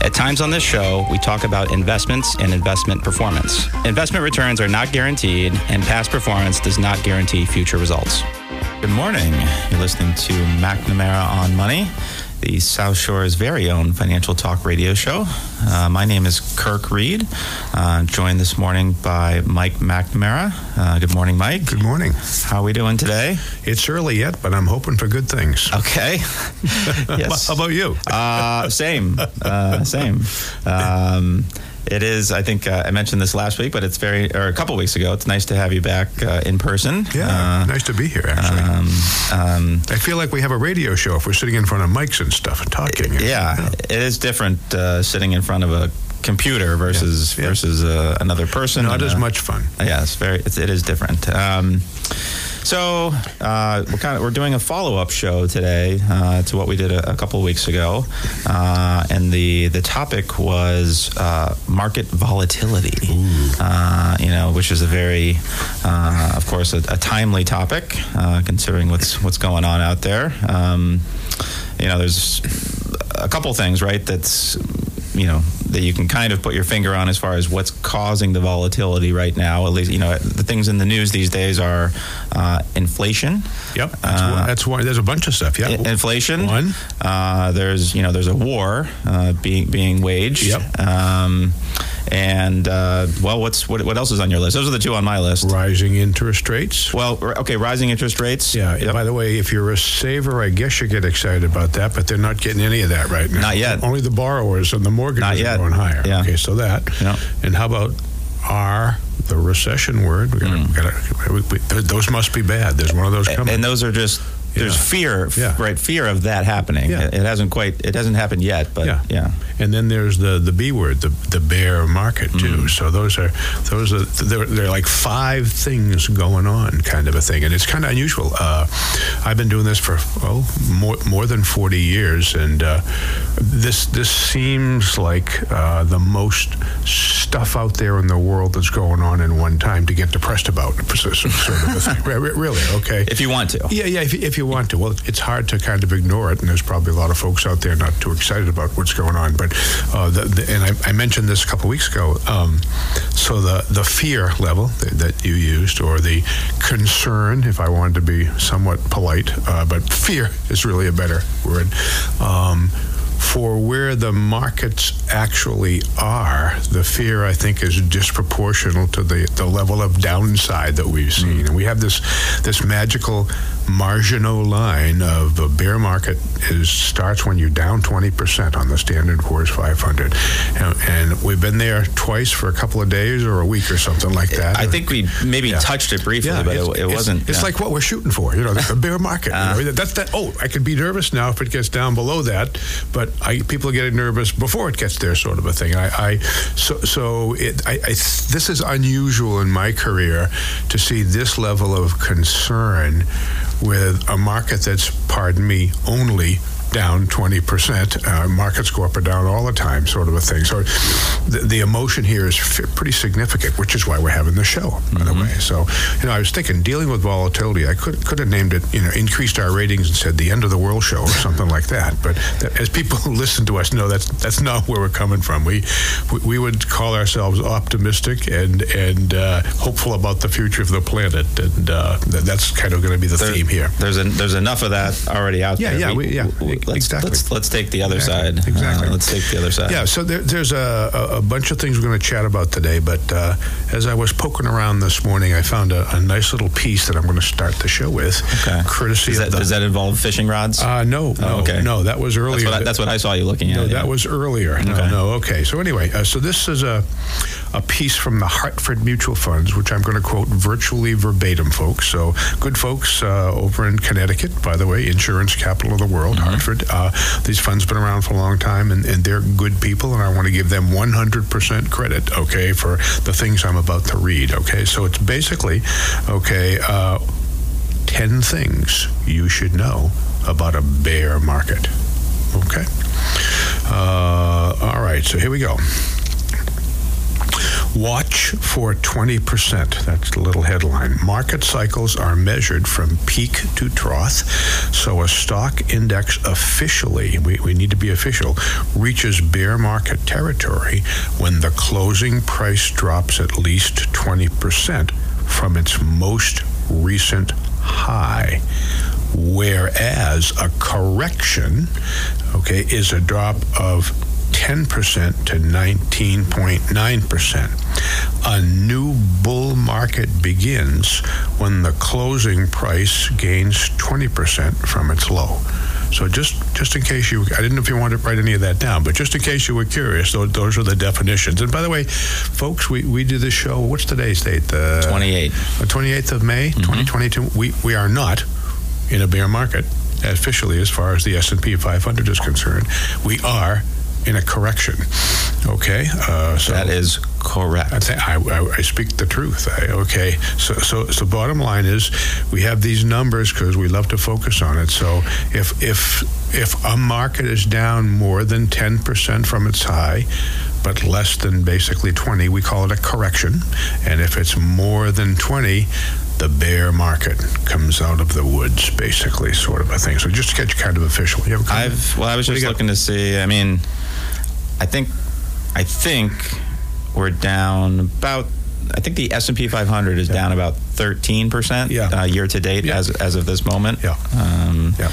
At times on this show, we talk about investments and investment performance. Investment returns are not guaranteed, and past performance does not guarantee future results. Good morning. You're listening to McNamara on Money, the South Shore's very own financial talk radio show. Uh, my name is Kirk Reed, uh, joined this morning by Mike McNamara. Uh, good morning, Mike. Good morning. How are we doing today? It's early yet, but I'm hoping for good things. Okay. yes. How about you? Uh, same. Uh, same. Um, it is. I think uh, I mentioned this last week, but it's very, or a couple weeks ago. It's nice to have you back uh, in person. Yeah, Uh, nice to be here. Actually, um, um, I feel like we have a radio show if we're sitting in front of mics and stuff and talking. yeah, it is different uh, sitting in front of a computer versus Yeah, yeah. versus uh, another person. not and, as uh, much fun. Yeah, it's very. It's, it is different. Um, so uh, we're kind of we're doing a follow up show today uh, to what we did a, a couple weeks ago, uh, and the the topic was uh, market volatility. Uh, you know, which is a very, uh, of course, a, a timely topic uh, considering what's what's going on out there. Um, you know, there's a couple things, right? That's you know that you can kind of put your finger on as far as what's causing the volatility right now. At least you know the things in the news these days are uh, inflation. Yep, that's, Uh, one, that's one. There's a bunch of stuff. Yeah, I- inflation. One. Uh, there's you know there's a war uh, being being waged. Yep. Um, and uh, well, what's what, what else is on your list? Those are the two on my list. rising interest rates. Well, r- okay, rising interest rates. Yeah. Yep. By the way, if you're a saver, I guess you get excited about that, but they're not getting any of that right now. Not yet. Only the borrowers and the mortgages are going higher. Yeah. Okay, so that. Yeah. And how about R, the recession word? We gotta, we gotta, we, we, those must be bad. There's one of those coming. Mm. and those are just there's fear, Yeah. right? Fear of that happening. Yeah. It, it hasn't quite. It hasn't happened yet, but Yeah. yeah. And then there's the the B word, the the bear market too. So those are those are they're, they're like five things going on, kind of a thing, and it's kind of unusual. Uh, I've been doing this for well more more than forty years, and uh, this this seems like uh, the most stuff out there in the world that's going on in one time to get depressed about, sort of a thing. Re- re- Really, okay. If you want to. Yeah, yeah. If, if you want to, well, it's hard to kind of ignore it, and there's probably a lot of folks out there not too excited about what's going on. But uh, the, the, and I, I mentioned this a couple weeks ago. Um, so the the fear level that, that you used, or the concern, if I wanted to be somewhat polite, uh, but fear is really a better word. Um, for where the markets actually are, the fear I think is disproportional to the, the level of downside that we've seen. Mm. And we have this this magical Marginal line of a bear market is starts when you're down 20% on the Standard Poor's 500, and, and we've been there twice for a couple of days or a week or something like that. I think we maybe Yeah. touched it briefly, but it, it wasn't. It's yeah. like what we're shooting for, you know, the, bear market. Uh. you know, that's that. Oh, I could be nervous now if it gets down below that, but I, people are getting nervous before it gets there, sort of a thing. I, I so so it. I, this is unusual in my career to see this level of concern with a market that's, pardon me, only down 20%. Uh, markets go up or down all the time, sort of a thing. So the, the emotion here is f- pretty significant, which is why we're having the show, by the way. So, you know, I was thinking dealing with volatility, I could, could have named it, you know, increased our ratings and said the end of the world show or something like that. But that, as people who listen to us know, that's that's not where we're coming from. We we, we would call ourselves optimistic and and uh, hopeful about the future of the planet, and uh, that, that's kind of going to be the There- theme here. There's an, there's enough of that already out Yeah, there. yeah, we- yeah, let's, exactly. Let's, let's take the other Exactly, side. exactly. Uh, let's take the other side. Yeah, so there, there's a, a, bunch of things we're going to chat about today, but uh, as I was poking around this morning, I found a, a nice little piece that I'm going to start the show with. Okay. Courtesy Does that, of the. does that involve fishing rods? uh, no, no, Oh, okay. no, that was earlier. that's, what I, that's what I saw you looking at. No, yeah. that was earlier. No, Okay. no. Okay. So anyway, uh, so this is a a piece from the Hartford Mutual Funds, which I'm going to quote virtually verbatim, folks. So good folks uh, over in Connecticut, by the way, insurance capital of the world, Hartford. Uh, these funds been around for a long time, and, and they're good people, and I want to give them 100% credit, okay, for the things I'm about to read, okay? So it's basically, okay, uh, 10 things you should know about a bear market, okay? Uh, all right, so here we go. Watch for 20%. That's the little headline. Market cycles are measured from peak to trough. So a stock index officially, we, we need to be official, reaches bear market territory when the closing price drops at least 20% from its most recent high whereas a correction okay is a drop of 10% to 19.9%. A new bull market begins when the closing price gains 20% from its low. So just just in case you, I didn't know if you wanted to write any of that down, but just in case you were curious, those, those are the definitions. And by the way, folks, we, we do this show. What's today's date? The 28th. The 28th of May, mm-hmm. 2022. We we are not in a bear market officially as far as the S&P 500 is concerned. We are in a correction. Okay, uh, so that is correct. I, I, I speak the truth. I, okay, so so so bottom line is we have these numbers because we love to focus on it. So if if if a market is down more than ten percent from its high, but less than basically twenty, we call it a correction. And if it's more than twenty, the bear market comes out of the woods, basically, sort of a thing. So just to get you kind of official. You have I've well, I was just looking to see. I mean, I think, I think we're down about. I think the S and P 500 is yeah. down about 13 percent yeah. uh, year to date yeah. as as of this moment. Yeah. Um, yeah.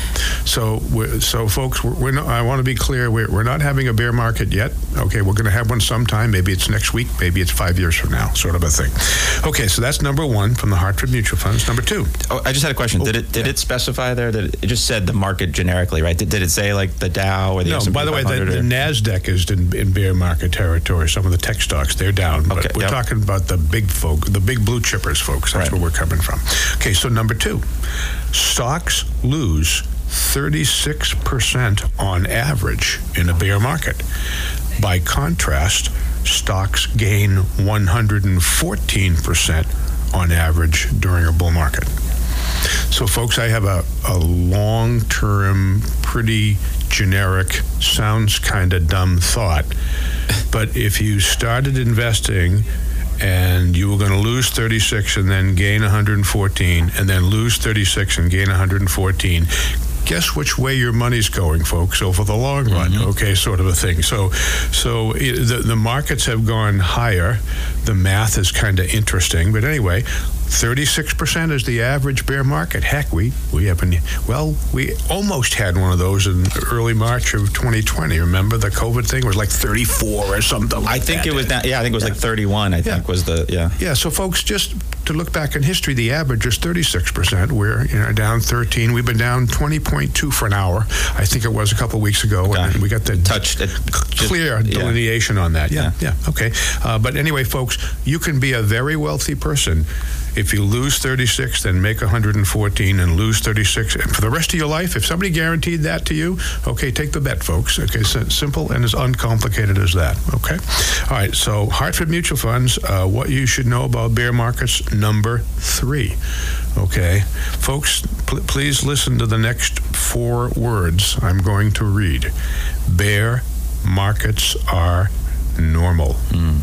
So so folks, we're, we're not, I want to be clear. We're, we're not having a bear market yet. Okay, we're going to have one sometime. Maybe it's next week. Maybe it's five years from now, sort of a thing. Okay, so that's number one from the Hartford Mutual Funds. Number two. Oh, I just had a question. Oh, did it did yeah. it specify there that it just said the market generically, right? Did, did it say like the Dow or the no? S&P by the way, the, the, Nasdaq is in, in, bear market territory. Some of the tech stocks they're down, but we're yep. talking about the big folk, the big blue chippers, folks. That's right. Where we're coming from. Okay, so number two, stocks lose 36% on average in a bear market. By contrast, stocks gain 114% on average during a bull market. So, folks, I have a, a long term, pretty generic, sounds kind of dumb thought. But if you started investing and you were going to lose 36 and then gain 114 and then lose 36 and gain 114 guess which way your money's going, folks, over the long run. Mm-hmm. Okay, sort of a thing. So, so it, the the markets have gone higher. The math is kind of interesting, but anyway, 36% is the average bear market. Heck, we, we haven't, well, we almost had one of those in early March of 2020. Remember the COVID thing was like 34 or something like I think that. it was, that, yeah, I think it was yeah. like 31, I yeah. think was the, yeah. Yeah, so folks, just to look back in history, the average is 36%. We're you know, down 13. We've been down 20.2 for an hour. I think it was a couple of weeks ago. Okay. And we got the Touched clear just, delineation yeah. on that. Yeah, yeah, yeah. okay. Uh, but anyway, folks, you can be a very wealthy person if you lose 36, then make 114 and lose 36. And for the rest of your life, if somebody guaranteed that to you, okay, take the bet, folks. Okay, so simple and as uncomplicated as that. Okay. All right. So Hartford Mutual Funds, uh, what you should know about bear markets, number three. Okay, folks, pl- please listen to the next four words I'm going to read. Bear markets are normal. Mm.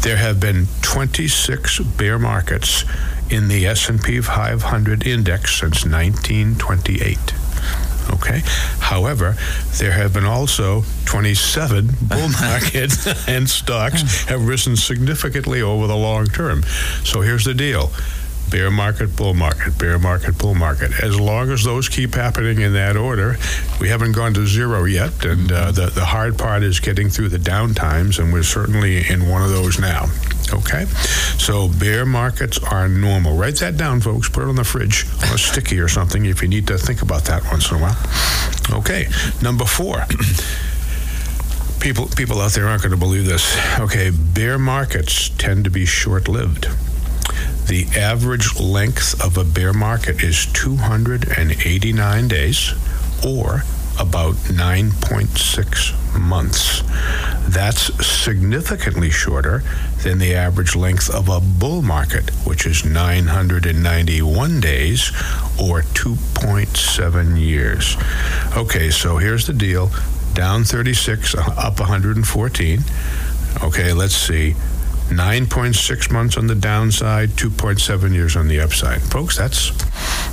There have been 26 bear markets in the S&P 500 index since 1928. Okay. However, there have been also 27 bull markets and stocks have risen significantly over the long term. So here's the deal bear market, bull market, bear market, bull market. As long as those keep happening in that order, we haven't gone to zero yet. And uh, the, the hard part is getting through the down times, and we're certainly in one of those now. Okay? So bear markets are normal. Write that down, folks. Put it on the fridge a sticky or something if you need to think about that once in a while. Okay. Number four. People, people out there aren't going to believe this. Okay, bear markets tend to be short lived. The average length of a bear market is 289 days or about 9.6 months. That's significantly shorter than the average length of a bull market, which is 991 days or 2.7 years. Okay, so here's the deal down 36, up 114. Okay, let's see. 9.6 months on the downside, 2.7 years on the upside. Folks, that's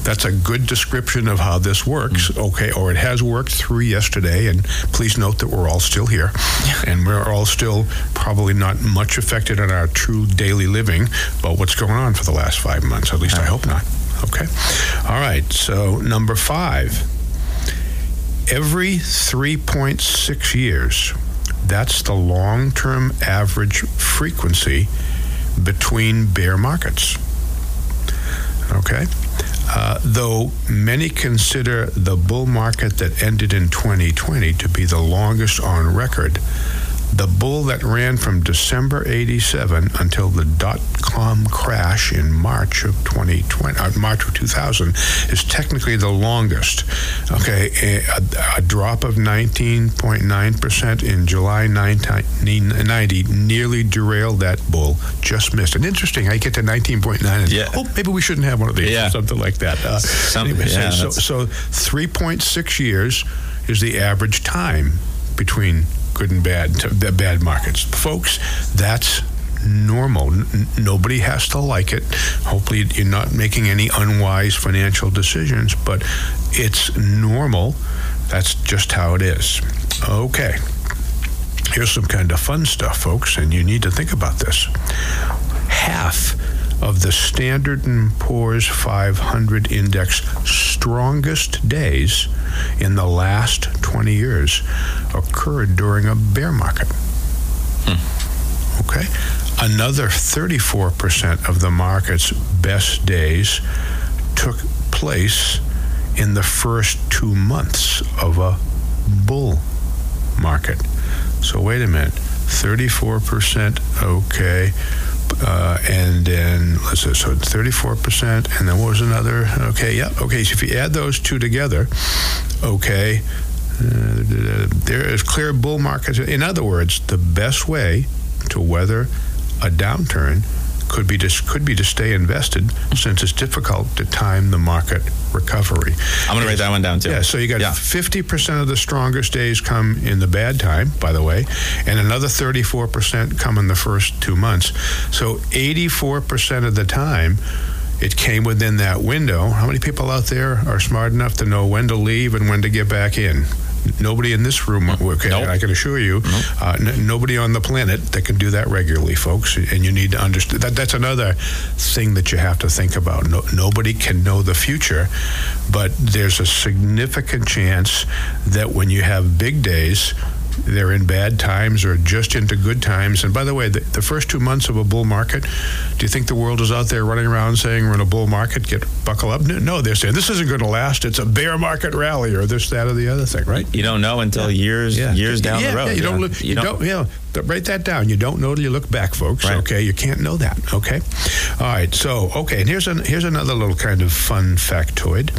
that's a good description of how this works. Mm. Okay, or it has worked through yesterday and please note that we're all still here and we're all still probably not much affected in our true daily living but what's going on for the last 5 months. At least I hope not. Okay. All right. So, number 5. Every 3.6 years, that's the long term average frequency between bear markets. Okay? Uh, though many consider the bull market that ended in 2020 to be the longest on record, the bull that ran from December 87 until the dot com crash in March of 2020, uh, March of 2000, is technically the longest. Okay, a, a drop of 19.9% in July 1990 nearly derailed that bull, just missed. And interesting, I get to 19.9 and yeah. oh, maybe we shouldn't have one of these, yeah. something like that. Uh, Some, anyway, yeah, so, so 3.6 years is the average time between good and bad, bad markets. Folks, that's normal. N- nobody has to like it. Hopefully, you're not making any unwise financial decisions, but it's normal. That's just how it is. Okay. Here's some kind of fun stuff, folks, and you need to think about this. Half of the Standard & Poor's 500 index strongest days in the last 20 years occurred during a bear market. Hmm. Okay? Another 34% of the market's best days took place in the first two months of a bull market. So, wait a minute 34%, okay. Uh, and then let's say so 34%, and then what was another? Okay, yeah, okay. So if you add those two together, okay, uh, there is clear bull markets. In other words, the best way to weather a downturn could be to, could be to stay invested since it's difficult to time the market recovery. I'm going to write that one down too. Yeah, so you got yeah. 50% of the strongest days come in the bad time, by the way, and another 34% come in the first two months. So 84% of the time, it came within that window. How many people out there are smart enough to know when to leave and when to get back in? Nobody in this room, okay, nope. I can assure you, nope. uh, n- nobody on the planet that can do that regularly, folks. And you need to understand that that's another thing that you have to think about. No, nobody can know the future, but there's a significant chance that when you have big days, they're in bad times or just into good times. And by the way, the, the, first two months of a bull market, do you think the world is out there running around saying we're in a bull market, get buckle up? No, they're saying this isn't going to last. It's a bear market rally or this, that, or the other thing, right? You don't know until yeah. years yeah. years down yeah, the road. Yeah, you don't. Look, you, you don't, don't. Yeah, write that down. You don't know till you look back, folks. Right. Okay, you can't know that. Okay, all right. So okay, and here's an, here's another little kind of fun factoid.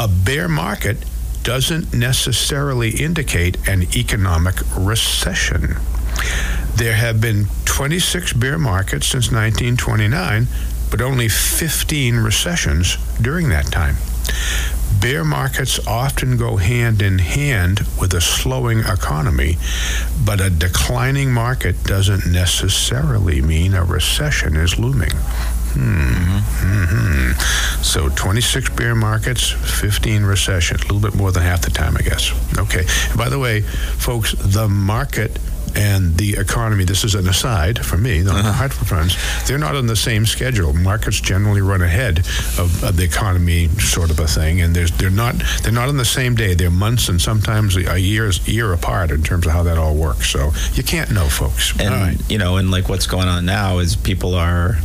A bear market doesn't necessarily indicate an economic recession. There have been 26 bear markets since 1929, but only 15 recessions during that time. Bear markets often go hand in hand with a slowing economy, but a declining market doesn't necessarily mean a recession is looming. Hmm. Mm-hmm. So 26 bear markets, 15 recession, a little bit more than half the time, I guess. Okay. And by the way, folks, the market and the economy, this is an aside for me, the uh-huh. Hartford funds, they're not on the same schedule. Markets generally run ahead of, of, the economy, sort of a thing, and they're not they're not on the same day. They're months and sometimes a year year apart in terms of how that all works. So you can't know, folks. And you know, and like what's going on now is people are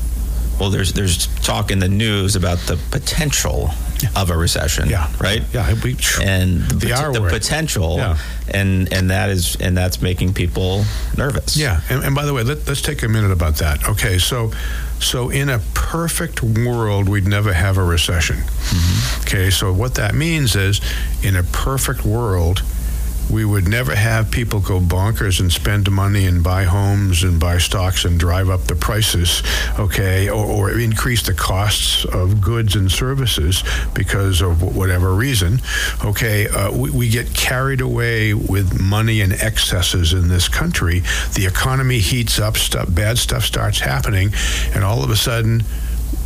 well, there's there's talk in the news about the potential of a recession. Yeah. Right. Yeah. We, and the, the, pot- the potential, Yeah. and and that is and that's making people nervous. Yeah, and, and by the way, let, us take a minute about that. Okay, so so in a perfect world, we'd never have a recession. Mm-hmm. Okay, so what that means is, in a perfect world, we would never have people go bonkers and spend money and buy homes and buy stocks and drive up the prices, okay, or, or increase the costs of goods and services because of whatever reason, okay. Uh, we, we get carried away with money and excesses in this country. The economy heats up, stuff, bad stuff starts happening, and all of a sudden,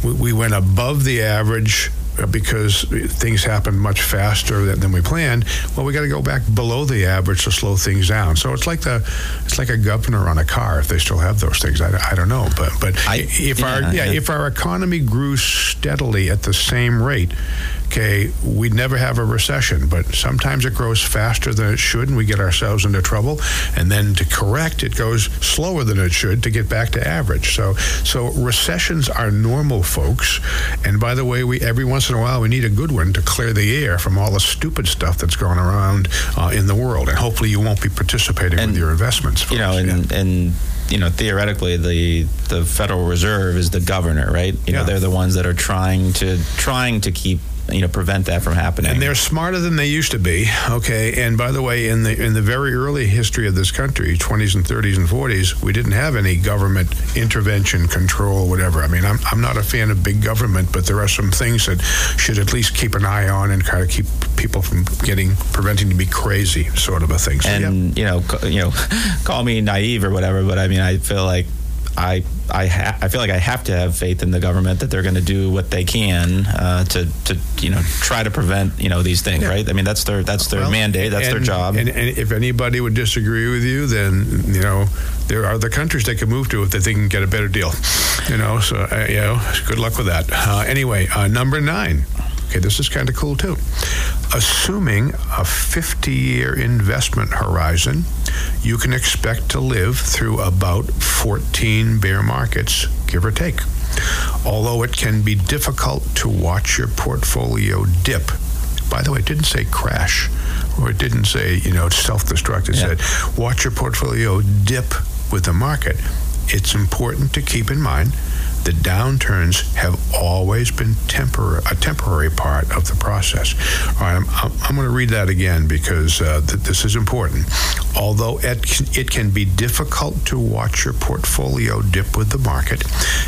we, we went above the average because things happen much faster than, than we planned. Well, we got to go back below the average to slow things down. So it's like the it's like a governor on a car if they still have those things. I, I don't know, but but I- if our yeah, yeah, yeah. if our economy grew steadily at the same rate. Okay, we'd never have a recession, but sometimes it grows faster than it should, and we get ourselves into trouble. And then to correct, it goes slower than it should to get back to average. So, so recessions are normal, folks. And by the way, we every once in a while we need a good one to clear the air from all the stupid stuff that's going around uh, in the world. And hopefully, you won't be participating And, with your investments. you know, and Yeah. and you know, theoretically, the the Federal Reserve is the governor, right? You know, they're the ones that are trying to trying to keep you know prevent that from happening. And they're smarter than they used to be. Okay. And by the way, in the in the very early history of this country, 20s and 30s and 40s, we didn't have any government intervention, control, whatever. I mean, I'm, I'm not a fan of big government, but there are some things that should at least keep an eye on and kind of keep people from getting preventing to be crazy, sort of a thing. So, yeah. and you know, you know, call me naive or whatever, but I mean, I feel like I I ha- I feel like I have to have faith in the government that they're going to do what they can uh, to to you know try to prevent you know these things, Yeah. right? I mean, that's their that's their Well, mandate, that's their job. And, and if anybody would disagree with you, then you know there are other countries they can move to if they think they can get a better deal. You know, so uh, you know, good luck with that. Uh, anyway, uh, number nine. Okay, this is kind of cool too. Assuming a 50-year investment horizon, you can expect to live through about 14 bear markets, give or take. Although it can be difficult to watch your portfolio dip by the way, it didn't say crash, or it didn't say, you know, self-destruct. It Yeah. said watch your portfolio dip with the market. It's important to keep in mind that downturns have always been tempor- a temporary part of the process. All right, I'm, I'm, I'm going to read that again because uh, th- this is important. Although it can, it can be difficult to watch your portfolio dip with the market,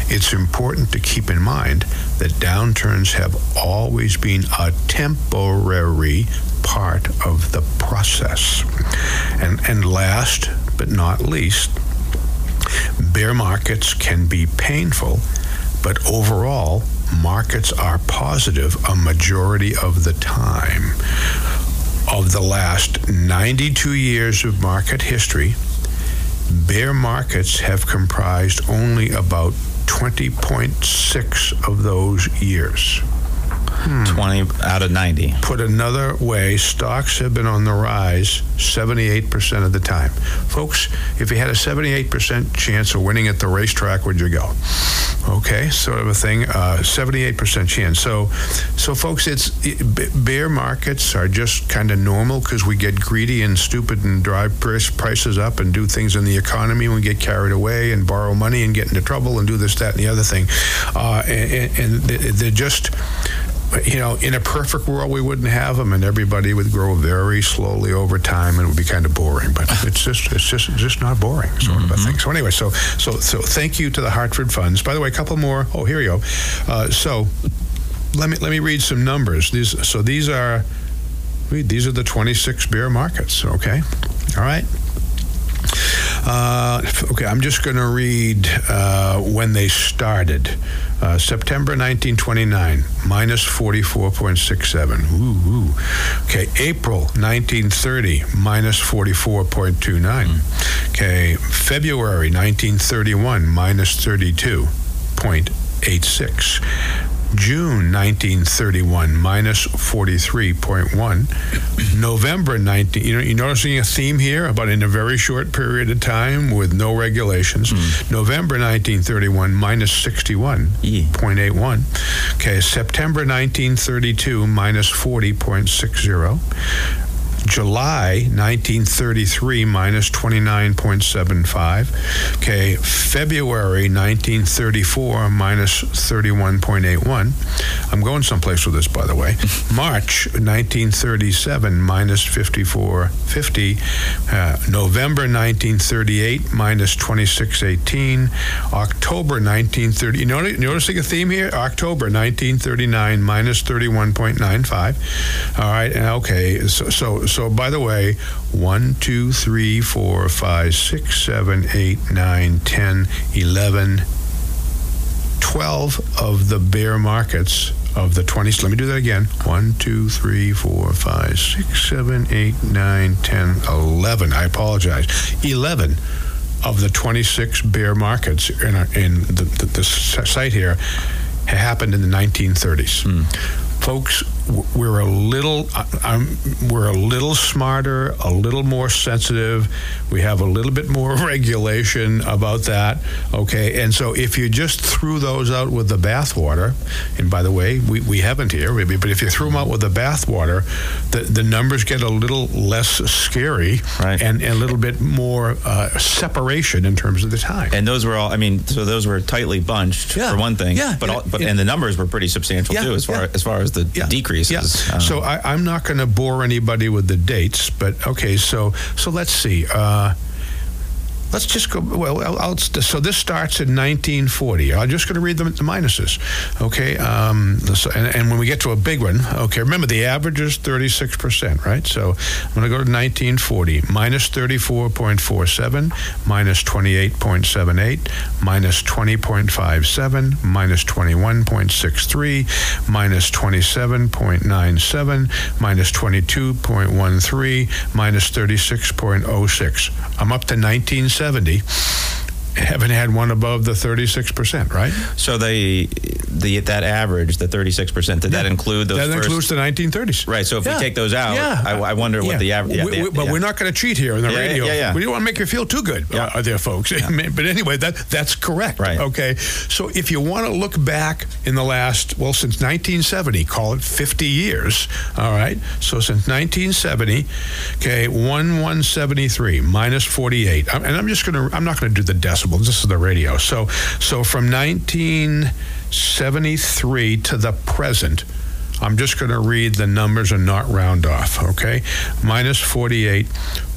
it's important to keep in mind that downturns have always been a temporary part of the process. And, and last but not least, bear markets can be painful, but overall, markets are positive a majority of the time. Of the last 92 years of market history, bear markets have comprised only about 20.6 of those years. Twenty out of ninety. Put another way, stocks have been on the rise 78% of the time. Folks, if you had a 78% chance of winning at the racetrack, would you go? Okay, sort of a thing. Uh, 78% chance. So, so folks, it's it, bear markets are just kind of normal because we get greedy and stupid and drive prices up and do things in the economy. and We get carried away and borrow money and get into trouble and do this, that, and the other thing. Uh, and, and they're just you know, in a perfect world, we wouldn't have them, and everybody would grow very slowly over time, and it would be kind of boring. But it's just, it's just, just not boring, sort of a thing. So anyway, so, so, so, thank you to the Hartford Funds. By the way, a couple more. Oh, here you go. Uh, so, let me let me read some numbers. These, so these are, these are the 26 bear markets. Okay, all right. Uh, okay, I'm just going to read uh, when they started. Uh, September 1929, minus 44.67. Ooh, ooh. Okay, April 1930, minus 44.29. Okay, February 1931, minus 32.86. June 1931 minus 43.1. November 19. You know, you noticing a theme here about in a very short period of time with no regulations. Hmm. November 1931 minus 61.81. Okay, September 1932 minus 40.60. July 1933 minus 29.75. Okay, February 1934 minus 31.81. I'm going someplace with this, by the way. March 1937 minus 54.50. Uh, November 1938 minus 26.18. October 1930. You notice, noticing a theme here? October 1939 minus 31.95. All right, and okay, so, so so by the way, one, two, three, four, five, six, seven, eight, nine, ten, eleven, twelve of the bear markets of the 20s. Let me do that again. One, two, three, four, five, six, seven, eight, nine, ten, eleven. I apologize. 11 of the 26 bear markets in, our, in the, the, the site here happened in the 1930s. Hmm. Folks, we're a little um, we're a little smarter, a little more sensitive. We have a little bit more regulation about that. Okay, and so if you just threw those out with the bathwater, and by the way, we, we haven't here, maybe, but if you threw them out with the bathwater, the the numbers get a little less scary right. and, and a little bit more uh, separation in terms of the time. And those were all. I mean, so those were tightly bunched yeah. for one thing. Yeah, but all, but yeah. and the numbers were pretty substantial Yeah, too, as far yeah. as far as the decreases. Yeah. Um, so I, I'm not going to bore anybody with the dates, but okay. So so let's see. Uh, let's just go. Well, I'll, I'll, so this starts in 1940. I'm just going to read the, the minuses. Okay. Um, so- and, and when we get to a big one, okay. Remember the average is 36 percent, right? So I'm going to go to 1940 minus 34.47, minus 28.78, minus 20.57, minus 21.63, minus 27.97, minus 22.13, minus 36.06. I'm up to 1970. Haven't had one above the 36%, right? so they the that average, the thirty six percent, did that include those? That first, includes the 1930s. Right. So if Yeah. we take those out, Yeah. I, I wonder what the average. Yeah, We- we- but yeah. we're not going to cheat here on the Yeah, yeah, radio. yeah, yeah. We don't want to make you feel too good, Yeah. uh, there, folks. but anyway, that that's correct. Right. Okay. So if you want to look back in the last, well, since 1970, call it 50 years. All right. So since 1970, okay, one 173 minus 48, I'm- and I'm just going to, I'm not going to do the decibels. This is the radio. So so from 1973 to the present. I'm just going to read the numbers and not round off, okay? Minus 48,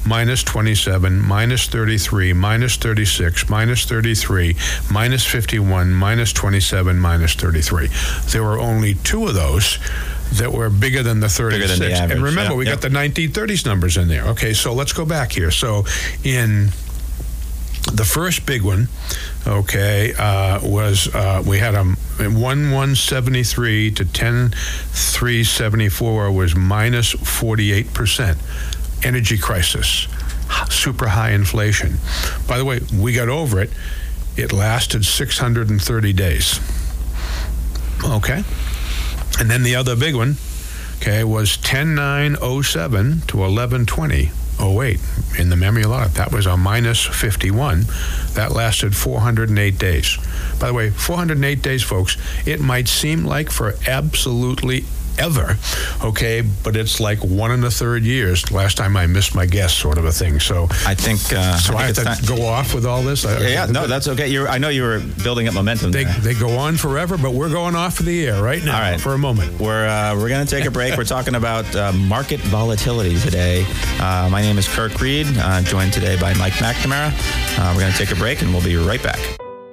minus 27, minus 33, minus 36, minus 33, minus 51, minus 27, minus 33. There were only two of those that were bigger than the 36. than the average, and remember, yeah, we yeah. got the 1930s numbers in there. Okay, so let's go back here. So in the first big one, okay, uh, was uh, we had a one one seventy three to ten three seventy four was minus forty eight percent. Energy crisis, super high inflation. By the way, we got over it. It lasted six hundred and thirty days. Okay, and then the other big one, okay, was ten nine oh seven to eleven twenty. 08 in the memory a lot. That was a minus 51. That lasted 408 days. By the way, 408 days, folks, it might seem like for absolutely ever, okay, but it's like one and a third years. Last time I missed my guess, sort of a thing. So, I think. Uh, so I, I think have to time- go off with all this. Yeah, yeah, no, that's okay. You're, I know you were building up momentum. they, there. they go on forever, but we're going off of the air right now All right. for a moment. We're uh, we're going to take a break. We're talking about uh, market volatility today. Uh, my name is Kirk Reed, uh, joined today by Mike McNamara. Uh, we're going to take a break, and we'll be right back.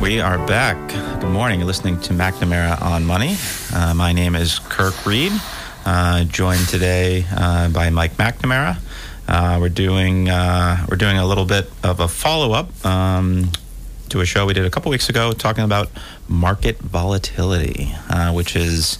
We are back. Good morning. You're listening to McNamara on Money. Uh, my name is Kirk Reed, uh, joined today uh, by Mike McNamara. Uh, we're doing uh, we're doing a little bit of a follow up um, to a show we did a couple weeks ago, talking about market volatility, uh, which is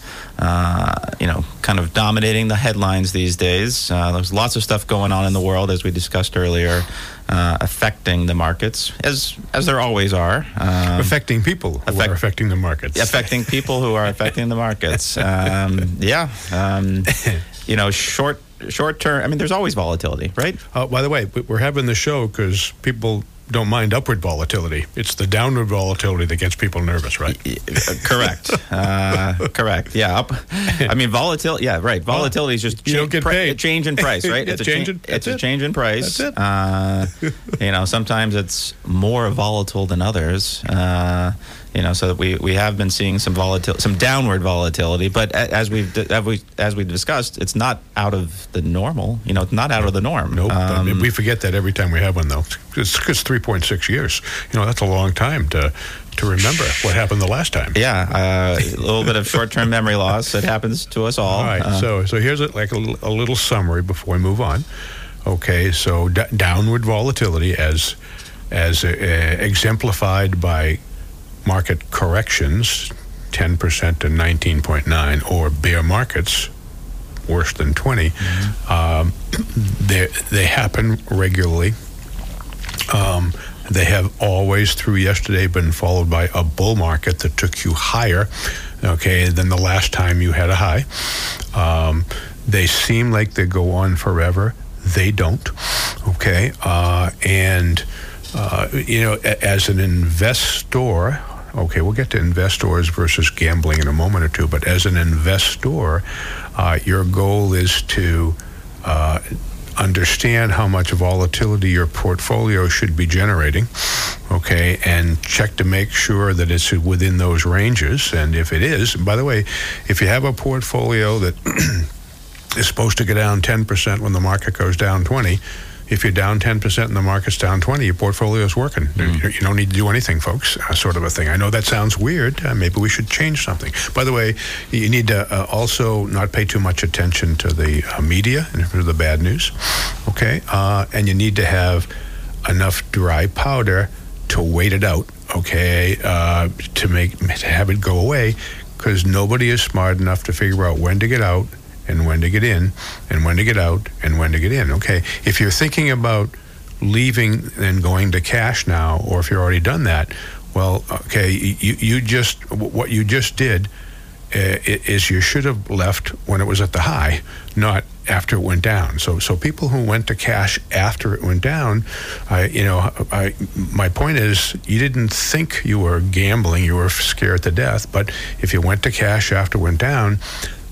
you know kind of dominating the headlines these days. there's lots of stuff going on in the world, as we discussed earlier uh, affecting the markets, as as there always are. Um, affecting people who affect, are affecting the markets. Affecting people who are affecting the markets. Um, yeah. Um, you know, short short term. I mean, there's always volatility, right? Uh, by the way, we're having the show because people don't mind upward volatility. It's the downward volatility that gets people nervous, right? Uh, correct. Uh, correct. Yeah. Up. I mean, volatility. Yeah, right. Volatility is just get paid. a change in price, right? it's a change. In, it's it. a change in price. That's it. Uh, you know, sometimes it's more volatile than others. Uh, you know, so we, we have been seeing some volatility, some downward volatility, but as we've as we as we've discussed, it's not out of the normal. You know, it's not out of the norm. Nope. Um, we forget that every time we have one, though. It's, it's three point six years. You know, that's a long time to to remember what happened the last time. Yeah, uh, a little bit of short term memory loss. It happens to us all. All right. Uh, so so here's a, like a, a, little summary before we move on. Okay, so d- downward volatility as as uh, exemplified by market corrections, 10% to 19.9, or bear markets, worse than 20, mm-hmm. um, they, they happen regularly. Um, they have always, through yesterday, been followed by a bull market that took you higher, okay, than the last time you had a high. Um, they seem like they go on forever. They don't, okay? Uh, and, uh, you know, as an investor, Okay, we'll get to investors versus gambling in a moment or two, but as an investor, uh, your goal is to uh, understand how much volatility your portfolio should be generating, okay, and check to make sure that it's within those ranges. And if it is, by the way, if you have a portfolio that is supposed to go down 10% when the market goes down 20, if you're down 10% and the market's down 20, your portfolio is working. Mm. You, don't need to do anything, folks, uh, sort of a thing. I know that sounds weird. Uh, maybe we should change something. By the way, you need to uh, also not pay too much attention to the uh, media and to the bad news, okay? Uh, and you need to have enough dry powder to wait it out, okay, uh, to make to have it go away, because nobody is smart enough to figure out when to get out and when to get in and when to get out and when to get in. Okay, if you're thinking about leaving and going to cash now, or if you've already done that, well, okay, you, you just what you just did uh, is you should have left when it was at the high, not after it went down. So, so people who went to cash after it went down, I, you know, I, my point is, you didn't think you were gambling, you were scared to death. But if you went to cash after it went down,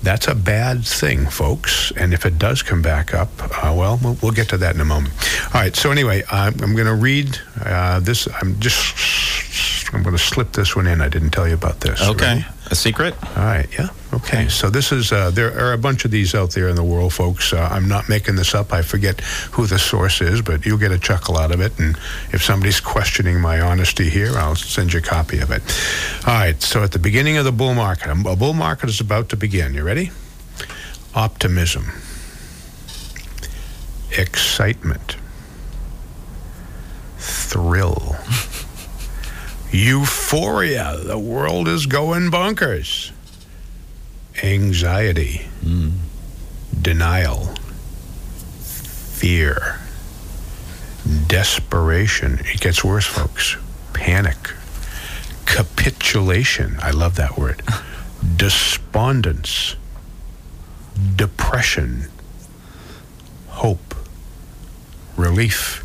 that's a bad thing, folks. And if it does come back up, uh, well, well, we'll get to that in a moment. All right. So anyway, I'm, I'm going to read uh, this. I'm just I'm going to slip this one in. I didn't tell you about this. Okay. Ready? A secret? All right, yeah. Okay. So this is uh, there are a bunch of these out there in the world, folks. Uh, I'm not making this up. I forget who the source is, but you'll get a chuckle out of it. And if somebody's questioning my honesty here, I'll send you a copy of it. All right. So at the beginning of the bull market, a bull market is about to begin. You ready? Optimism, excitement, thrill. Euphoria. The world is going bonkers. Anxiety. Mm. Denial. Fear. Desperation. It gets worse, folks. Panic. Capitulation. I love that word. Despondence. Depression. Hope. Relief.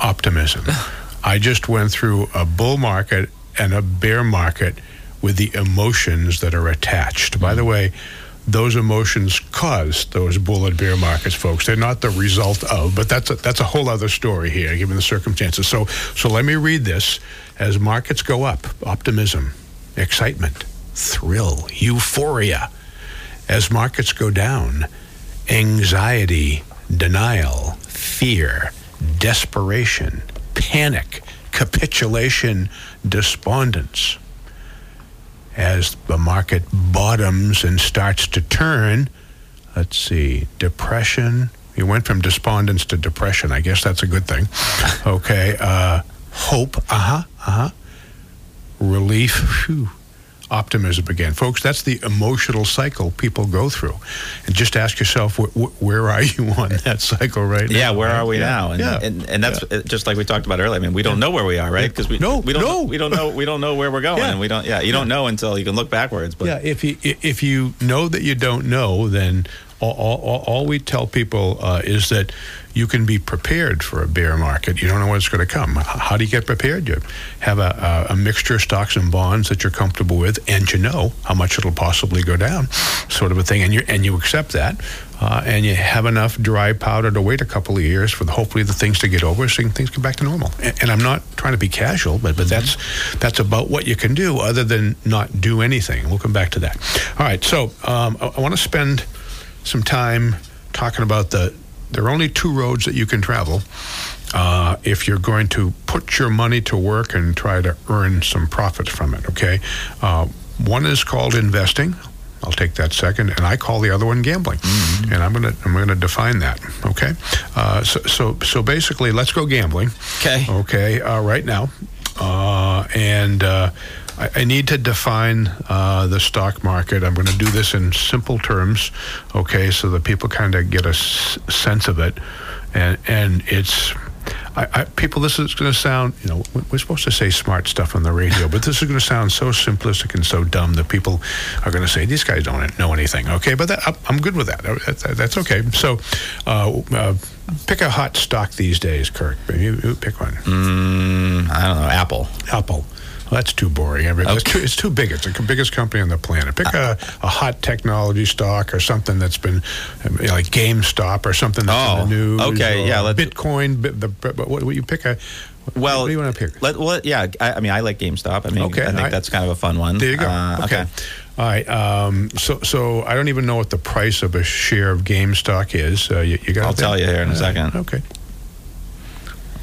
Optimism. I just went through a bull market and a bear market with the emotions that are attached. By the mm. way, those emotions caused those bull and bear markets, folks. They're not the result of, but that's a, that's a whole other story here, given the circumstances. So, so let me read this. As markets go up, optimism, excitement, thrill, euphoria. As markets go down, anxiety, denial, fear, desperation, panic, capitulation despondence. As the market bottoms and starts to turn, let's see, depression. You went from despondence to depression. I guess that's a good thing. Okay. Uh, hope. Uh huh. Uh huh. Relief. Whew optimism again. Folks, that's the emotional cycle people go through. And just ask yourself, wh- wh- where are you on that cycle right now? yeah, where are we yeah. now? And, yeah. and, and that's uh, just like we talked about earlier. I mean, we don't know where we are, right? Because we, No, we don't no. we don't know we don't know where we're going, Yeah. and we don't. Yeah, you don't know until you can look backwards. But yeah, if you if you know that you don't know, then all, all, all we tell people uh, is that you can be prepared for a bear market. You don't know what's going to come. How do you get prepared? You have a, a, a mixture of stocks and bonds that you're comfortable with, and you know how much it'll possibly go down, sort of a thing, and you and you accept that. Uh, and you have enough dry powder to wait a couple of years for the, hopefully the things to get over so things get back to normal. And, and I'm not trying to be casual, but but that's that's about what you can do other than not do anything. We'll come back to that. All right, so um, I, I want to spend some time talking about the. There are only two roads that you can travel uh, if you're going to put your money to work and try to earn some profits from it. Okay, uh, one is called investing. I'll take that second, and I call the other one gambling, and I'm gonna I'm gonna define that. Okay, uh, so so so basically, let's go gambling. Okay. Okay, uh, right now, uh, and. I, I need to define uh, the stock market. I'm going to do this in simple terms, okay, so that people kind of get a s- sense of it. And and it's I, I, people. This is going to sound, you know, we- we're supposed to say smart stuff on the radio, but this is going to sound so simplistic and so dumb that people are going to say these guys don't know anything. Okay, but that, I'm- good with that. That's, that's okay. So, uh, uh, pick a hot stock these days, Kirk. You, you pick one. Mm, I don't know. Apple. Apple. Well, that's too boring. I mean, it's, Okay. too, it's too big. It's the biggest company on the planet. Pick a, a hot technology stock or something that's been you know, like GameStop or something that's Oh, in the news. okay, yeah, let's- Bitcoin. Bit, the, but what, what you pick a. Well, what do you want to pick? Let, well, yeah. I, I mean, I like GameStop. I mean, Okay, I think I- that's kind of a fun one. There you go. Uh, okay. All right. Um, so, so I don't even know what the price of a share of GameStop is. Uh, you, you got. I'll tell you here in a Uh, second. Okay.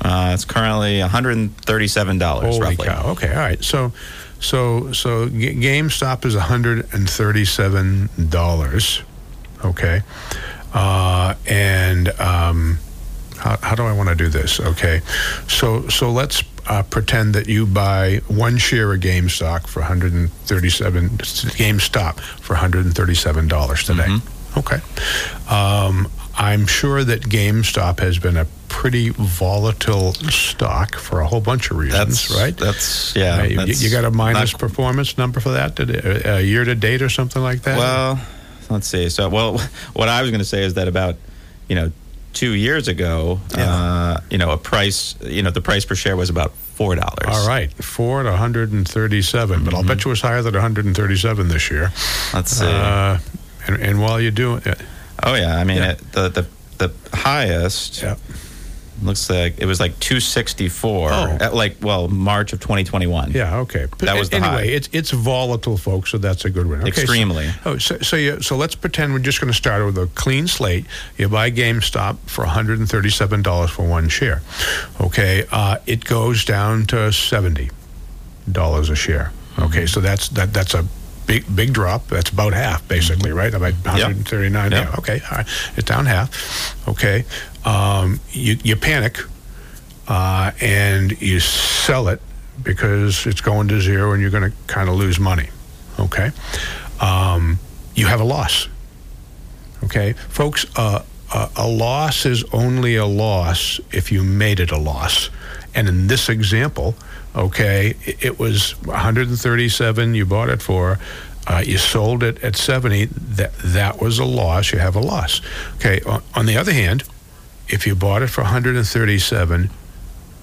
Uh, it's currently 137 dollars Holy roughly. cow. Okay. All right. So, so, so G- GameStop is $137. Okay. Uh, and um, how, how do I want to do this? Okay. So, so let's uh, pretend that you buy one share of GameStop for 137 GameStop for $137 today. Okay. Um, I'm sure that GameStop has been a pretty volatile stock for a whole bunch of reasons, That's right? That's yeah. Uh, you, that's you got a minus not- performance number for that, it- uh, year to date or something like that? Well, let's see. So, well, what I was going to say is that about, you know, two years ago, Yeah. uh, you know, a price, you know, the price per share was about four dollars. all right, four to 137, but I'll bet you it was higher than 137 this year. Let's see. Uh, and, and while you're doing it, oh yeah, I mean, yeah. It, the the the highest yeah. Looks like it was like two sixty four. Oh. At like well, March of twenty twenty one. Yeah, okay. But That was the anyway. high. It's it's volatile, folks. So that's a good one. Okay, so- Extremely. oh, so so, you, so let's pretend we're just going to start with a clean slate. You buy GameStop for one hundred and thirty-seven dollars for one share. Okay, uh, it goes down to seventy dollars a share. Okay, so that's that that's a big big drop. That's about half, basically, right? About one hundred and thirty-nine. Yep. Yeah. Okay, all right. It's down half. Okay, um, you you panic uh, and you sell it because it's going to zero and you're going to kind of lose money. Okay, um, you have a loss. Okay, folks, uh, a, a loss is only a loss if you made it a loss. And in this example, okay, it, it was 137 you bought it for. Uh, you sold it at 70. That that was a loss. You have a loss. Okay. On, on the other hand, if you bought it for 137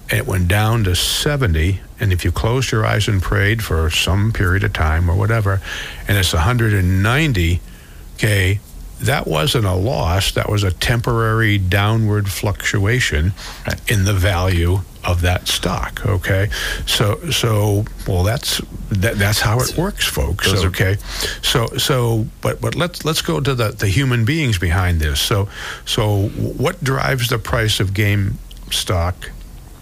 and it went down to 70 and if you closed your eyes and prayed for some period of time or whatever and it's 190 okay that wasn't a loss that was a temporary downward fluctuation Right. in the value of that stock okay so so well that's that, that's how it works folks Those are- okay so so but but let's let's go to the the human beings behind this so so what drives the price of game stock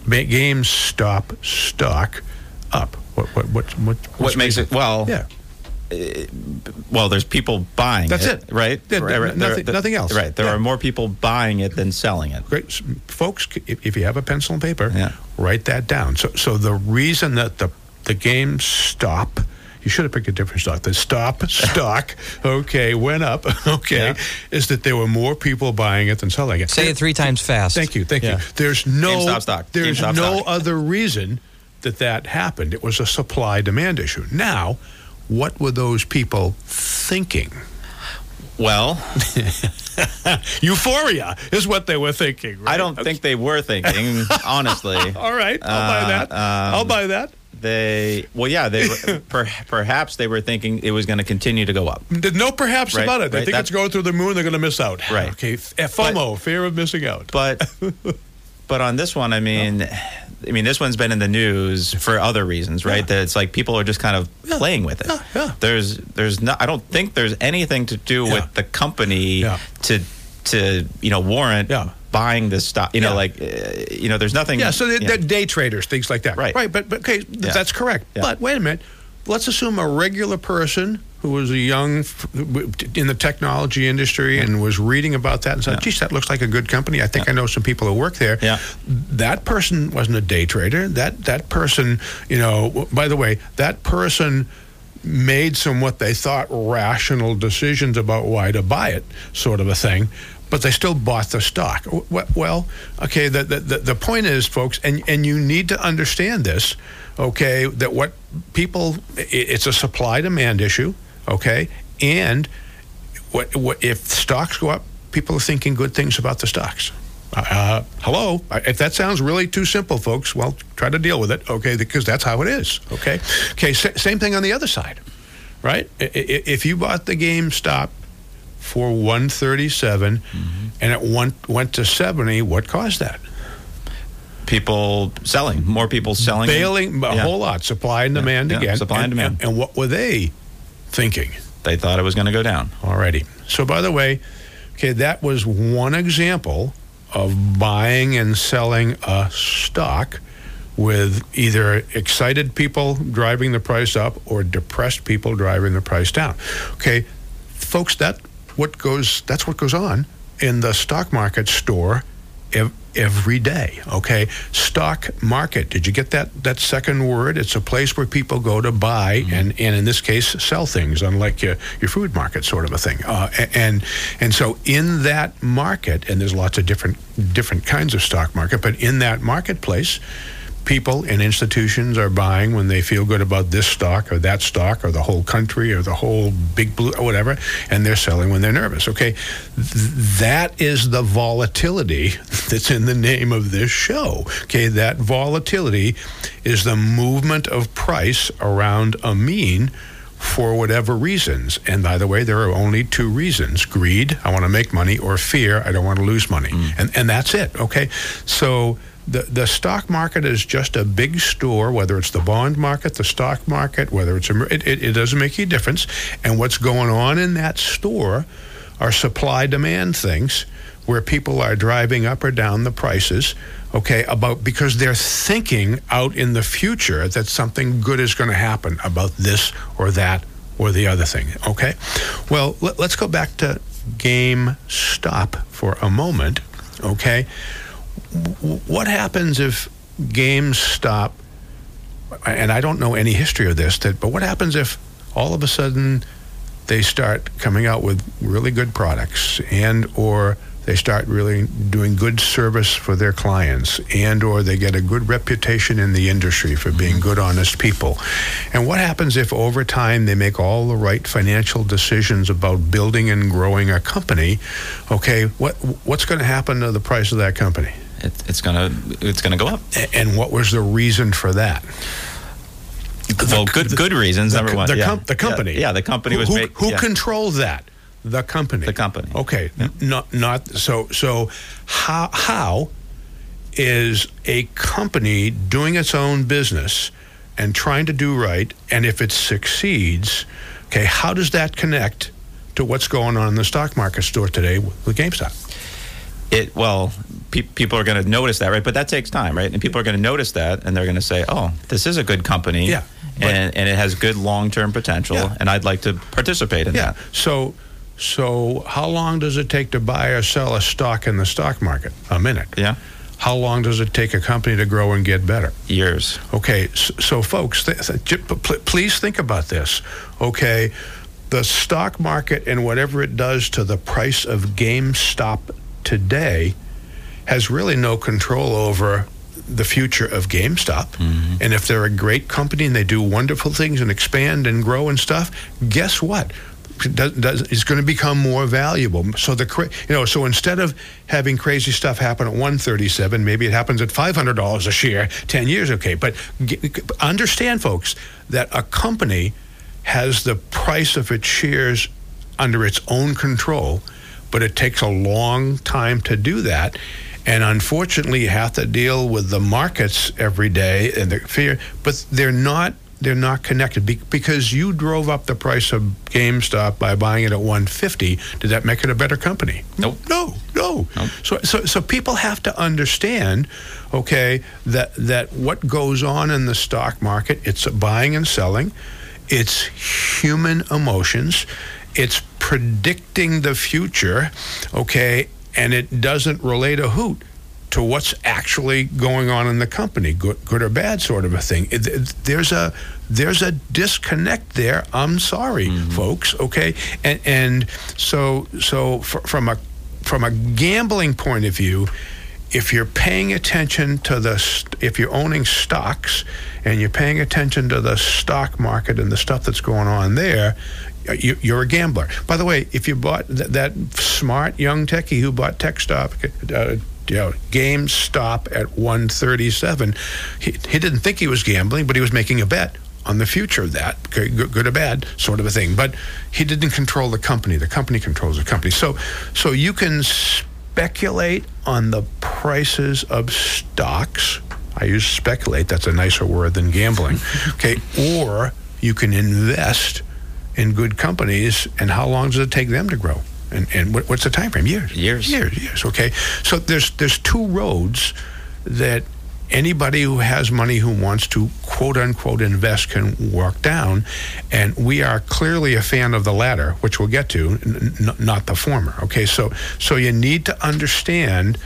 GameStop stock up? What what what what, what makes it well? Yeah. Well, there's people buying That's it, it. right? Yeah, right, right. nothing- There- nothing else. Right. There Yeah. are more people buying it than selling it. Great, folks. If, if you have a pencil and paper, Yeah. write that down. So, so the reason that the the GameStop, you should have picked a different stock. The stop stock, okay, went up, okay, Yeah. is that there were more people buying it than selling it. Say it three times fast. Thank you, thank Yeah. you. There's no GameStop stock. There's GameStop no stock. other reason that that happened. It was a supply demand issue. Now, what were those people thinking? Well, Euphoria is what they were thinking. I don't think they were thinking, honestly. All right, I'll buy Uh, that. I'll um, buy that. They, well, yeah, they were, per, perhaps they were thinking it was going to continue to go up. No perhaps Right, about it. They right, think it's going through the moon. They're going to miss out. Right. Okay. FOMO, fear of missing out. But, but on this one, I mean, I mean, this one's been in the news for other reasons, right? Yeah. That it's like people are just kind of playing with it. Yeah, yeah. There's, there's not. I don't think there's anything to do Yeah. with the company Yeah. to, to you know, warrant Yeah. buying this stock. You know, like, uh, you know, there's nothing. yeah, so they, you they're day traders, things like that. Right. Right. But, but okay, th- Yeah. that's correct. Yeah. But wait a minute. Let's assume a regular person who was a young in the technology industry and was reading about that and said, Yeah. "Geez, that looks like a good company. I think I know some people who work there." Yeah. That person wasn't a day trader. That that person, you know. By the way, that person made some what they thought rational decisions about why to buy it, sort of a thing. But they still bought the stock. Well, okay. The, the the the point is, folks, and and you need to understand this. Okay, that what people, it's a supply demand issue. Okay, and what, what if stocks go up, people are thinking good things about the stocks. Uh, hello, if that sounds really too simple, folks, well, try to deal with it, okay? Because that's how it is, okay? Okay, sa- same thing on the other side, right? If you bought the GameStop for 137 and it went went to 70, what caused that? People selling, more people selling. Bailing a Yeah. whole lot, supply and demand yeah, again. supply and demand. And, what were they thinking? They thought it was going to go down. Alrighty. So, by the way, okay, that was one example of buying and selling a stock with either excited people driving the price up or depressed people driving the price down. Okay, folks, that what goes that's what goes on in the stock market store ev- every day. Okay, stock market. Did you get that that second word? It's a place where people go to buy and and in this case sell things, unlike your your food market sort of a thing. Uh, and and so in that market, and there's lots of different different kinds of stock market, but in that marketplace people and institutions are buying when they feel good about this stock or that stock or the whole country or the whole big blue or whatever, and they're selling when they're nervous. Okay, Th- that is the volatility that's in the name of this show. Okay, that volatility is the movement of price around a mean for whatever reasons. And by the way, there are only two reasons greed, I want to make money, or fear, I don't want to lose money. Mm. And, and that's it, okay? So the, the stock market is just a big store, whether it's the bond market, the stock market, whether it's, it, it, it doesn't make any difference. And what's going on in that store are supply demand things where people are driving up or down the prices okay about because they're thinking out in the future that something good is going to happen about this or that or the other thing okay well let, us go back to game stop for a moment okay what happens if GameStop, and I don't know any history of this, that, but what happens if all of a sudden they start coming out with really good products and or they start really doing good service for their clients and or they get a good reputation in the industry for being good honest people? And what happens if over time they make all the right financial decisions about building and growing a company? Okay what what's going to happen to the price of that company It, it's gonna it's gonna go up. And what was the reason for that well, good good reasons. the, number one, the, yeah. com- the company. Yeah, yeah, the company was who, made. who yeah. controls that? The company. The company. Okay. N- Not not so so. How how is a company doing its own business and trying to do right? And if it succeeds, okay, how does that connect to what's going on in the stock market store today with GameStop? It well, pe- people are going to notice that, right? But that takes time, right? And people are going to notice that, and they're going to say, "Oh, this is a good company, Yeah, and, and it has good long-term potential, Yeah. and I'd like to participate in Yeah. that." So, so how long does it take to buy or sell a stock in the stock market? A minute. Yeah, How long does it take a company to grow and get better? years. Okay, so, so folks, th- th- please think about this. Okay, the stock market and whatever it does to the price of GameStop today has really no control over the future of GameStop. Mm-hmm. And if they're a great company and they do wonderful things and expand and grow and stuff, guess what? Does, does, it's going to become more valuable. So the you know so instead of having crazy stuff happen at 137, maybe it happens at 500 dollars a share 10 years. Okay, but understand, folks, that a company has the price of its shares under its own control, but it takes a long time to do that. And unfortunately, you have to deal with the markets every day and the fear, but they're not they're not connected Be- because you drove up the price of GameStop by buying it at 150. Did that make it a better company? Nope. No, no. Nope. So, so, so people have to understand, okay, that that what goes on in the stock market, it's buying and selling, it's human emotions, it's predicting the future, okay, and it doesn't relate a hoot to what's actually going on in the company, good, good or bad, sort of a thing. It- it- there's a there's a disconnect there. I'm sorry, mm-hmm. folks. Okay, and and so so fr- from a from a gambling point of view, if you're paying attention to the st- if you're owning stocks and you're paying attention to the stock market and the stuff that's going on there you're a gambler by the way if you bought th- that smart young techie who bought TechStop uh, you know, GameStop at 137 he, he didn't think he was gambling but he was making a bet on the future of that, good, good or bad, sort of a thing. But he didn't control the company. The company controls the company. So, so you can speculate on the prices of stocks. I use speculate. That's a nicer word than gambling. Okay, or you can invest in good companies. And how long does it take them to grow? And, and what, what's the time frame? Years. Years. Years. Years. Okay. So there's there's two roads that anybody who has money who wants to quote unquote invest can walk down and we are clearly a fan of the latter which we'll get to n- n- not the former okay so so you need to understand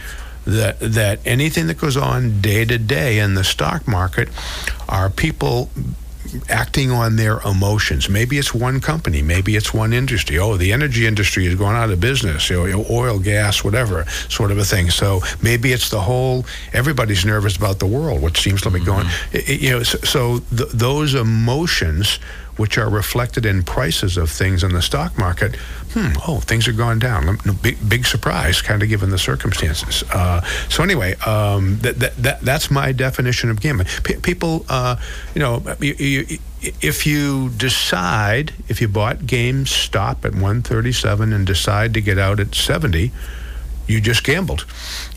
that that anything that goes on day to day in the stock market are people acting on their emotions. Maybe it's one company, maybe it's one industry. Oh, the energy industry is going out of business, you know, oil, gas, whatever, sort of a thing. So maybe it's the whole. Everybody's nervous about the world, which seems to be mm-hmm. going. i- i- You know, so, so th- those emotions. Which are reflected in prices of things in the stock market. Hmm. Oh, things are going down. Big, big surprise, kind of given the circumstances. Uh, so anyway, um, that, that, that that's my definition of gambling. P- people, uh, you know, you, you, if you decide, if you bought GameStop at 137 and decide to get out at 70, you just gambled,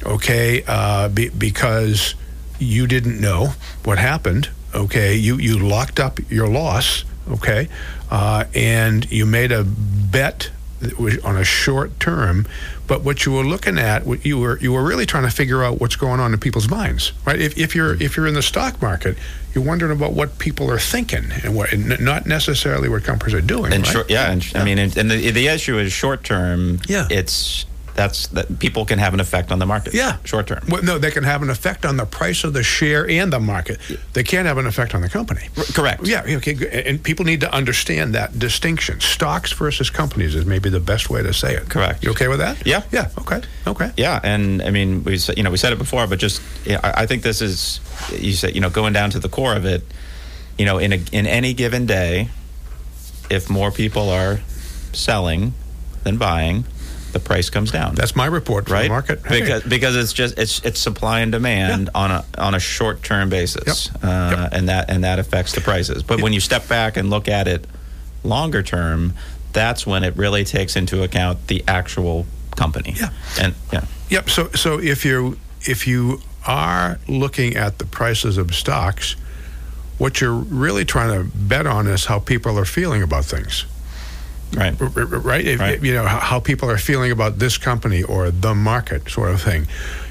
okay? Uh, be, because you didn't know what happened, okay? You you locked up your loss, okay? Uh, and you made a bet on a short term, but what you were looking at, what you were you were really trying to figure out what's going on in people's minds, right? If, if you're mm-hmm. if you're in the stock market, you're wondering about what people are thinking and what, and not necessarily what companies are doing. And right? short, yeah, and, I mean, and, and the, the issue is short term. Yeah. it's that's that people can have an effect on the market. Yeah. short term. Well, no, they can have an effect on the price of the share and the market. They can't have an effect on the company. R- correct. Yeah, okay, and people need to understand that distinction. Stocks versus companies is maybe the best way to say it. Correct. You okay with that? Yeah. Yeah. Okay. Okay. Yeah, and I mean, we said- you know we said it before, but just I think this is you said you know going down to the core of it. You know, in a, in any given day, if more people are selling than buying, the price comes down. That's my report right the market. Hey, because because it's just it's it's supply and demand on a on a short term basis, Yep. Uh, Yep. and that and that affects the prices. But when you step back and look at it longer term, that's when it really takes into account the actual company. Yeah. and yeah, Yep. So so if you if you are looking at the prices of stocks, what you're really trying to bet on is how people are feeling about things. Right. Right? If- Right. You know how, how people are feeling about this company or the market, sort of thing.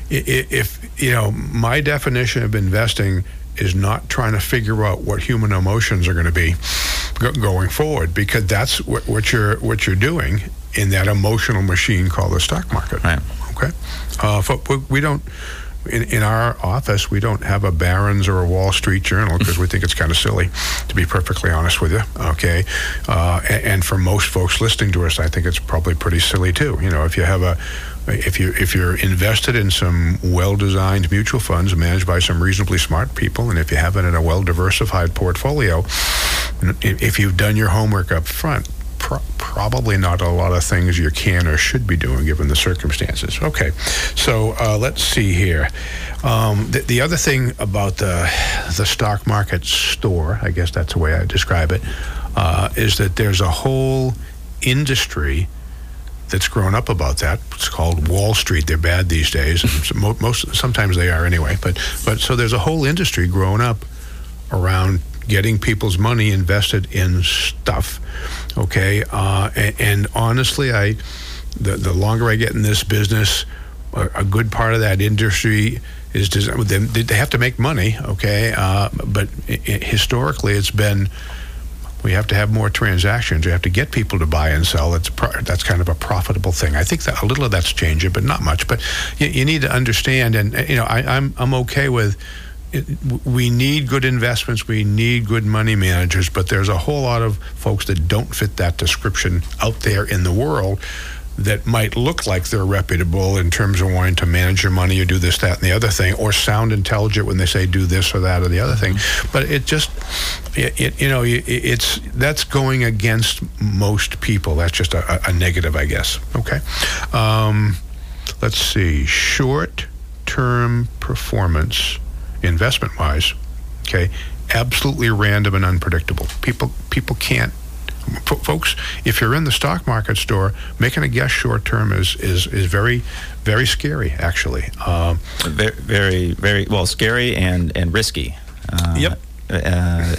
if you know my definition of investing is not trying to figure out what human emotions are going to be going forward because that's what, what you're what you're doing in that emotional machine called the stock market. Right. Okay. Uh, we don't. In, in, our office, we don't have a Barron's or a Wall Street Journal because we think it's kind of silly, to be perfectly honest with you. Okay, uh, and, and, for most folks listening to us, I think it's probably pretty silly too. You know, if you have a if you if you're invested in some well-designed mutual funds managed by some reasonably smart people, and if you have it in a well-diversified portfolio, if you've done your homework up front, pro- probably not a lot of things you can or should be doing given the circumstances. Okay, so uh, let's see here. Um, the, the, other thing about the the stock market store, I guess that's the way I describe it, uh, is that there's a whole industry that's grown up about that. It's called Wall Street. They're bad these days. And most sometimes they are anyway. But but so there's a whole industry grown up around getting people's money invested in stuff. Okay, uh, and, and, honestly, I the the longer I get in this business, a, a good part of that industry is they, they have to make money. Okay, uh, but it, historically, it's been we have to have more transactions. We have to get people to buy and sell. That's pro- that's kind of a profitable thing. I think that a little of that's changing, but not much. But you, you need to understand, and you know, I, I'm I'm okay with. It, we need good investments. We need good money managers, but there's a whole lot of folks that don't fit that description out there in the world that might look like they're reputable in terms of wanting to manage your money or do this, that, and the other thing, or sound intelligent when they say do this or that or the other thing. Mm-hmm. But it just, it, it, you know, it's that's going against most people. That's just a, a negative, I guess. Okay. Um, let's see. Short term performance, investment wise, okay, absolutely random and unpredictable. People people can't folks, if you're in the stock market store, making a guess short term is, is, is very, very scary, actually. Um, very, very, very, well, scary and, and risky. Uh, yep. Uh,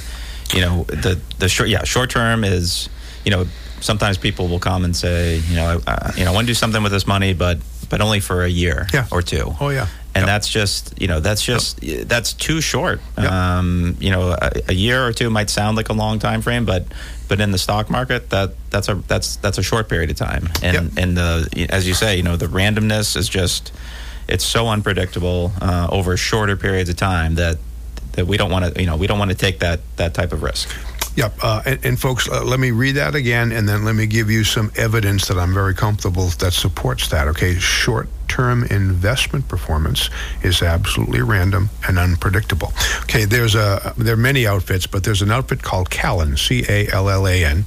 you know, the, the short, yeah, short term is, you know, sometimes people will come and say, you know, uh, you know, I want to do something with this money, but but only for a year yeah. or two. Oh yeah. And yep. that's just, you know, that's just yep. that's too short. Yep. Um, you know, a, a, year or two might sound like a long time frame, but but in the stock market, that that's a that's that's a short period of time. And and the as you say, you know, the randomness is just it's so unpredictable uh, over shorter periods of time that that we don't want to, you know, we don't want to take that that type of risk. Yep. Uh, and, and, folks, uh, let me read that again, and then let me give you some evidence that I'm very comfortable that supports that. Okay. Short term investment performance is absolutely random and unpredictable. Okay. There's a, there are many outfits, but there's an outfit called Callan, C A L L A N,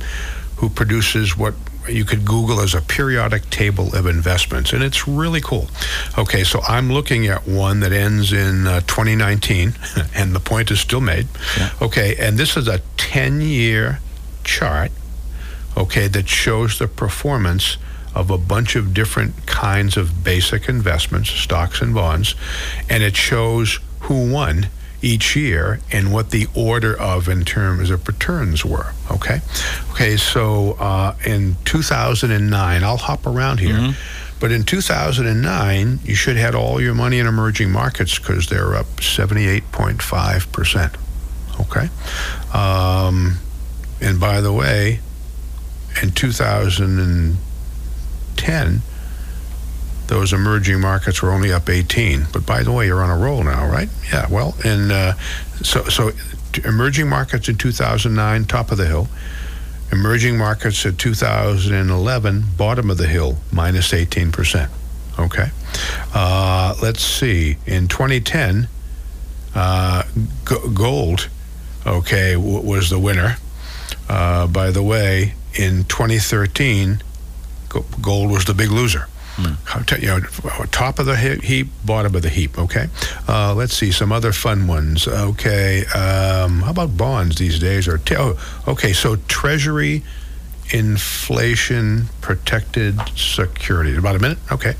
who produces what you could Google as a periodic table of investments, and it's really cool. Okay, so I'm looking at one that ends in uh, 2019, and the point is still made. Yeah. Okay, and this is a 10 year chart, okay, that shows the performance of a bunch of different kinds of basic investments, stocks and bonds, and it shows who won each year and what the order of in terms of returns were. Okay, okay. So uh, in 2009, I'll hop around here. Mm-hmm. But in 2009, you should have had all your money in emerging markets because they're up 78.5 percent. Okay, um, and by the way, in 2010 those emerging markets were only up 18. But by the way, you're on a roll now, right? Yeah. Well, and uh, so so emerging markets in 2009, top of the hill. Emerging markets in 2011, bottom of the hill, minus 18 percent. Okay. Uh, let's see. In 2010, uh, g- gold, okay, w- was the winner. Uh, by the way, in 2013, gold was the big loser. Mm. You know, top of the heap, bottom of the heap. Okay. Uh, let's see some other fun ones. Okay. Um, how about bonds these days? Or t- oh, okay. So Treasury inflation protected security. About a minute? Okay.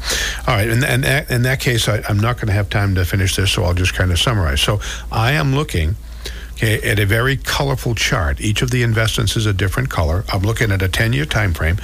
All right. And in, that case, I, I'm not going to have time to finish this, so I'll just kind of summarize. So I am looking okay, at a very colorful chart. Each of the investments is a different color. I'm looking at a 10 year time frame,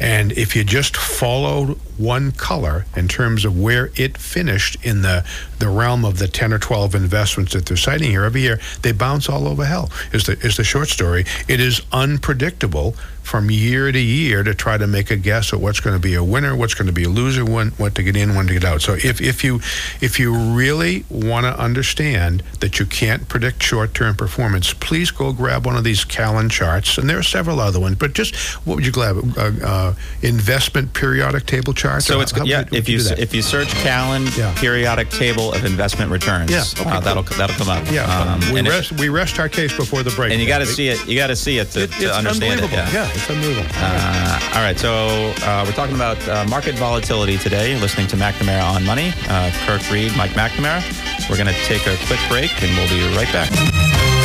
And if you just followed one color in terms of where it finished in the, the realm of the 10 or 12 investments that they're citing here every year, they bounce all over hell, is the, is the short story. It is unpredictable from year to year to try to make a guess at what's going to be a winner, what's going to be a loser, when, what to get in, when to get out. So if, if you if you really want to understand that you can't predict short-term performance, please go grab one of these Callan charts, and there are several other ones. But just what would you grab? Uh, uh, investment periodic table charts. So it's How- yeah. would If would you if you search Callan Yeah. periodic table of investment returns, Yeah, okay, uh, that'll that'll come up. yeah, Um, we it- we rest our case before the break. and you got to see it. You got to see it to, it- to it's understand it. Yeah. yeah, it's. Uh, all right, so uh, we're talking about uh, market volatility today. Listening to McNamara on Money. Uh, Kirk Reed, Mike McNamara. We're going to take a quick break, and we'll be right back.